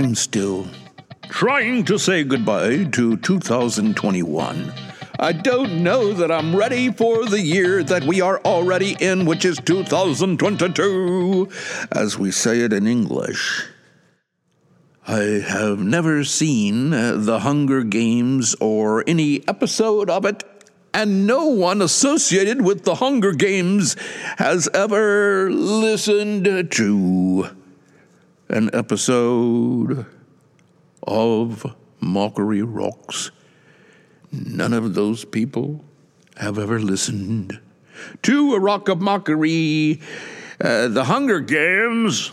I'm still trying to say goodbye to 2021. I don't know that I'm ready for the year that we are already in, which is 2022, as we say it in English. I have never seen uh, The Hunger Games or any episode of it, and no one associated with The Hunger Games has ever listened to an episode of Mockery Rocks. None of those people have ever listened to a Rock of Mockery. Uh, the Hunger Games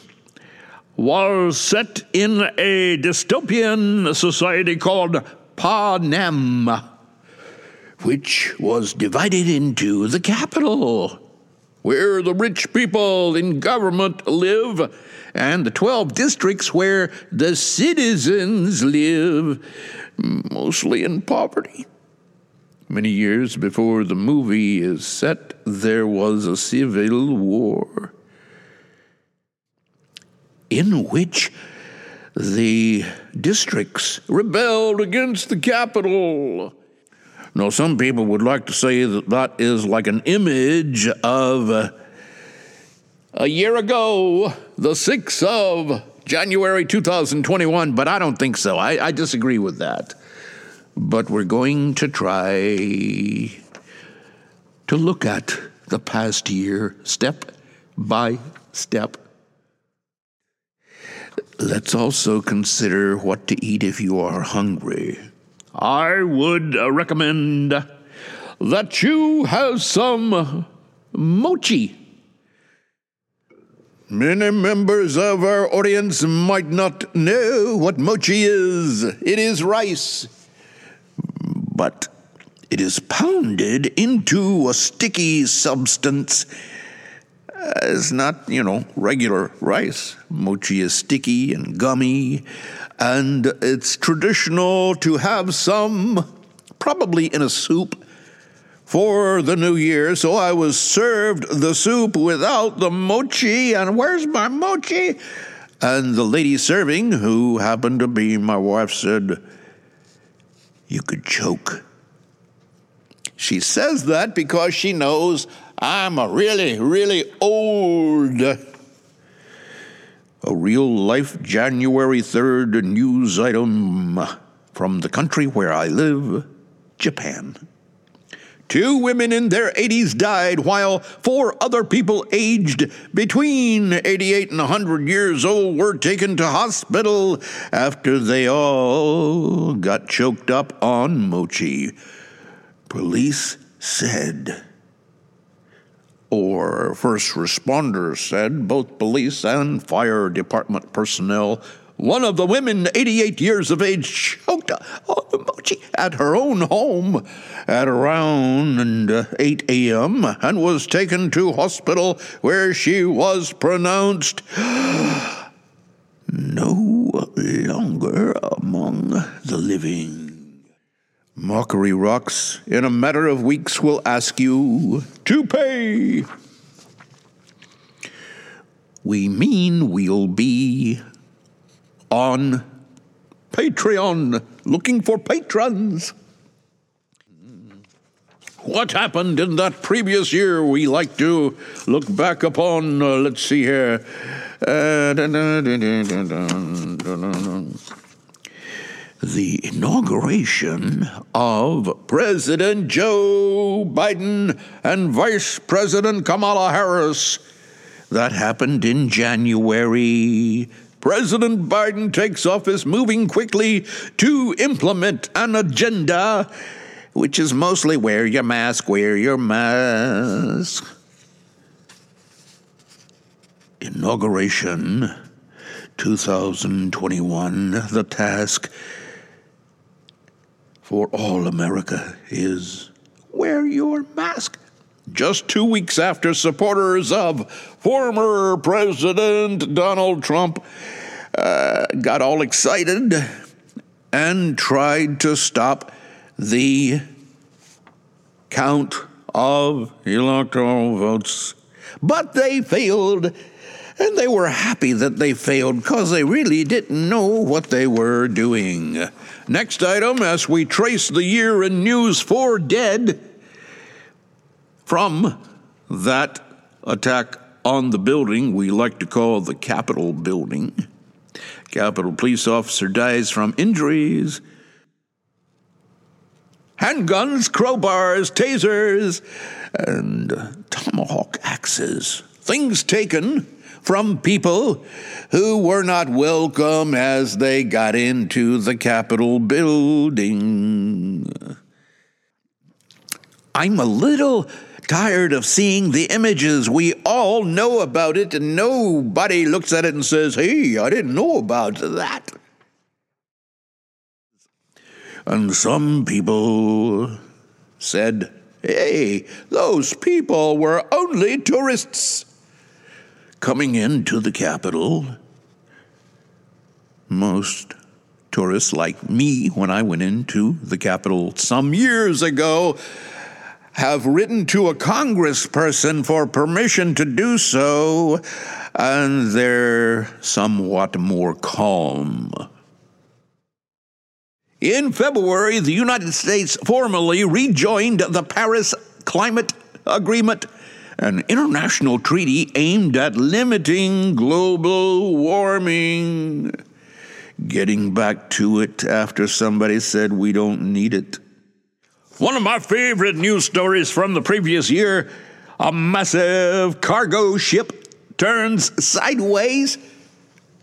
was set in a dystopian society called Panem, which was divided into the Capitol, where the rich people in government live, and the 12 districts where the citizens live, mostly in poverty. Many years before the movie is set, there was a civil war in which the districts rebelled against the Capitol. Now, some people would like to say that that is like an image of uh, a year ago, the 6th of January 2021, but I don't think so. I, I disagree with that. But we're going to try to look at the past year step by step. Let's also consider what to eat if you are hungry. I would uh, recommend that you have some mochi. Many members of our audience might not know what mochi is. It is rice, but it is pounded into a sticky substance. Uh, it's not, you know, regular rice. Mochi is sticky and gummy, and it's traditional to have some, probably in a soup, for the new year, so I was served the soup without the mochi. And where's my mochi? And the lady serving, who happened to be my wife, said, You could choke. She says that because she knows I'm a really, really old. A real life January 3rd news item from the country where I live, Japan. Two women in their 80s died, while four other people aged between 88 and 100 years old were taken to hospital after they all got choked up on mochi. Police said, or first responders said, both police and fire department personnel one of the women, 88 years of age, choked at her own home at around 8 a.m. and was taken to hospital where she was pronounced no longer among the living. Mockery Rocks, in a matter of weeks, will ask you to pay. We mean we'll be on Patreon looking for patrons. What happened in that previous year? We like to look back upon. Uh, let's see here. Uh, the inauguration of President Joe Biden and Vice President Kamala Harris. That happened in January President Biden takes office moving quickly to implement an agenda, which is mostly wear your mask, wear your mask. Inauguration 2021, the task for all America is wear your mask just two weeks after supporters of former President Donald Trump uh, got all excited and tried to stop the count of electoral votes. But they failed And they were happy that they failed because they really didn't know what they were doing. Next item as we trace the year in News for Dead from that attack on the building we like to call the Capitol building. Capitol police officer dies from injuries. Handguns, crowbars, tasers, and tomahawk axes. Things taken from people who were not welcome as they got into the Capitol building. I'm a little tired of seeing the images. We all know about it, and nobody looks at it and says, Hey, I didn't know about that. And some people said, Hey, those people were only tourists coming into the Capitol, Most tourists, like me, when I went into the Capitol some years ago, have written to a congressperson for permission to do so, and they're somewhat more calm. In February, the United States formally rejoined the Paris Climate Agreement, an international treaty aimed at limiting global warming. Getting back to it after somebody said we don't need it. One of my favorite news stories from the previous year a massive cargo ship turns sideways,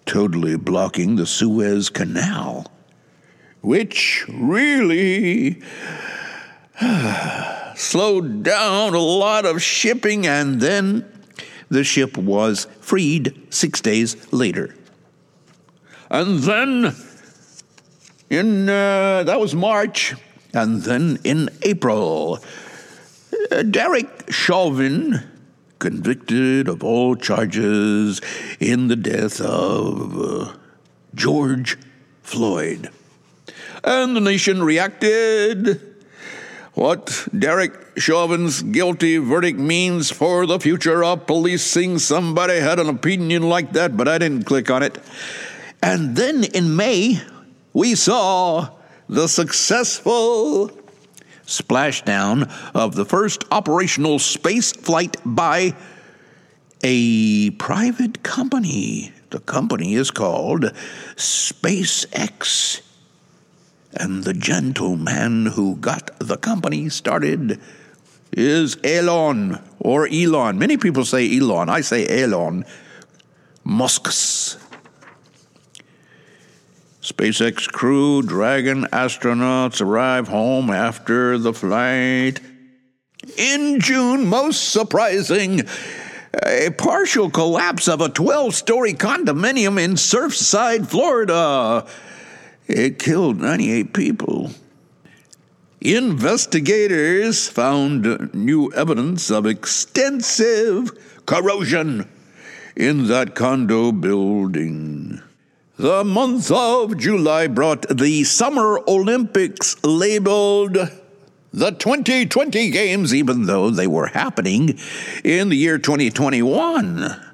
totally blocking the Suez Canal, which really slowed down a lot of shipping, and then the ship was freed six days later. And then, in uh, that was March, and then in April, uh, Derek Chauvin, convicted of all charges in the death of uh, George Floyd. And the nation reacted. What Derek Chauvin's guilty verdict means for the future of policing. Somebody had an opinion like that, but I didn't click on it. And then in May, we saw the successful splashdown of the first operational space flight by a private company. The company is called SpaceX. And the gentleman who got the company started is Elon or Elon. Many people say Elon. I say Elon. Musk's SpaceX crew, Dragon astronauts arrive home after the flight. In June, most surprising, a partial collapse of a 12 story condominium in Surfside, Florida. It killed 98 people. Investigators found new evidence of extensive corrosion in that condo building. The month of July brought the Summer Olympics labeled the 2020 Games, even though they were happening in the year 2021.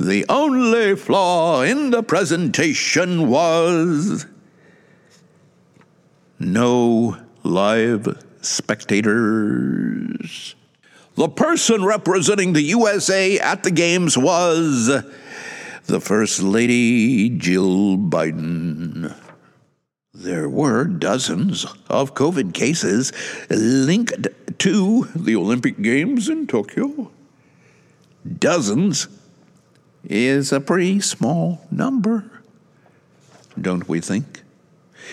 The only flaw in the presentation was no live spectators. The person representing the USA at the Games was the First Lady Jill Biden. There were dozens of COVID cases linked to the Olympic Games in Tokyo. Dozens is a pretty small number, don't we think?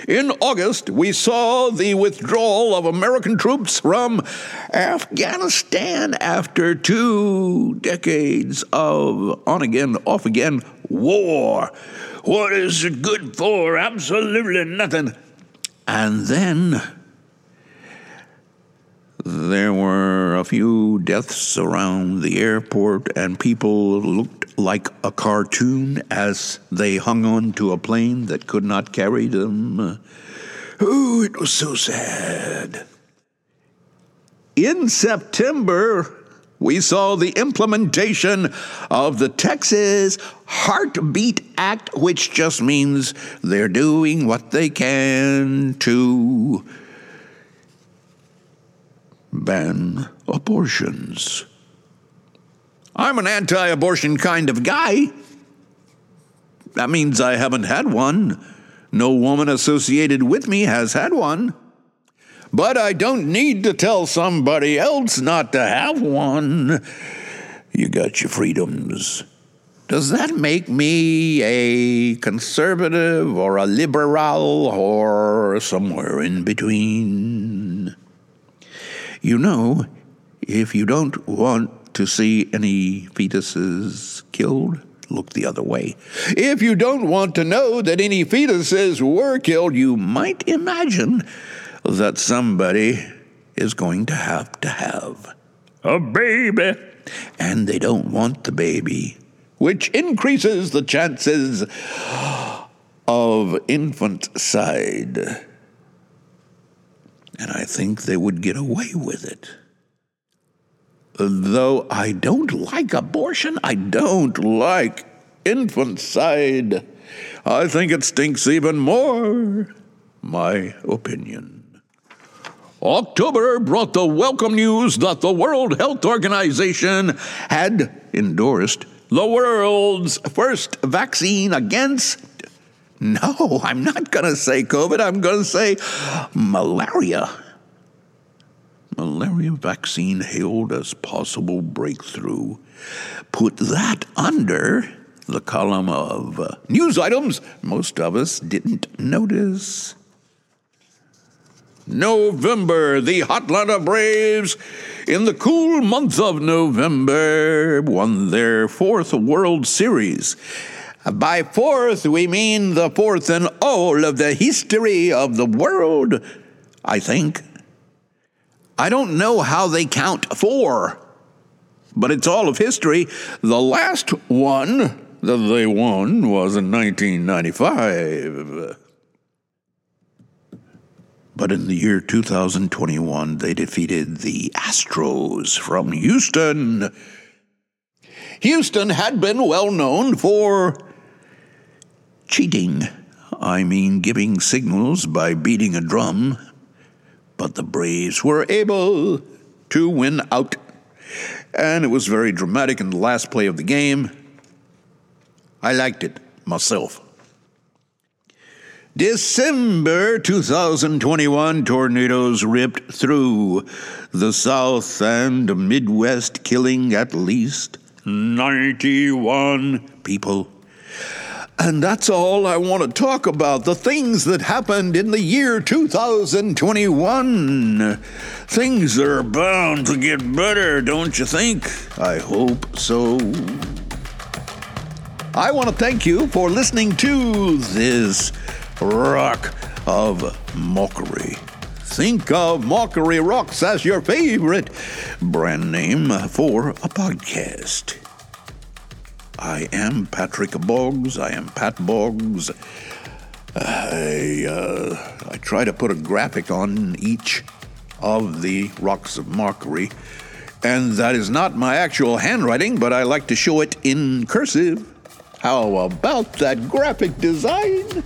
In August, we saw the withdrawal of American troops from Afghanistan after two decades of on again, off again war. What is it good for? Absolutely nothing. And then there were a few deaths around the airport, and people looked like a cartoon as they hung on to a plane that could not carry them. Oh, it was so sad. In September, we saw the implementation of the Texas Heartbeat Act, which just means they're doing what they can to ban abortions. I'm an anti abortion kind of guy. That means I haven't had one. No woman associated with me has had one. But I don't need to tell somebody else not to have one. You got your freedoms. Does that make me a conservative or a liberal or somewhere in between? You know, if you don't want to see any fetuses killed, look the other way. If you don't want to know that any fetuses were killed, you might imagine that somebody is going to have to have a baby. And they don't want the baby, which increases the chances of infanticide. And I think they would get away with it. Though I don't like abortion, I don't like infanticide. I think it stinks even more. My opinion. October brought the welcome news that the World Health Organization had endorsed the world's first vaccine against. No, I'm not going to say COVID, I'm going to say malaria. Malaria vaccine hailed as possible breakthrough. Put that under the column of uh, news items most of us didn't notice. November, the Atlanta Braves, in the cool month of November, won their fourth World Series. By fourth, we mean the fourth in all of the history of the world, I think. I don't know how they count four, but it's all of history. The last one that they won was in 1995. But in the year 2021, they defeated the Astros from Houston. Houston had been well known for cheating. I mean, giving signals by beating a drum. But the Braves were able to win out. And it was very dramatic in the last play of the game. I liked it myself. December 2021 tornadoes ripped through the South and Midwest, killing at least 91 people. And that's all I want to talk about the things that happened in the year 2021. Things are bound to get better, don't you think? I hope so. I want to thank you for listening to this rock of mockery. Think of Mockery Rocks as your favorite brand name for a podcast. I am Patrick Boggs. I am Pat Boggs. I, uh, I try to put a graphic on each of the rocks of mockery, and that is not my actual handwriting, but I like to show it in cursive. How about that graphic design?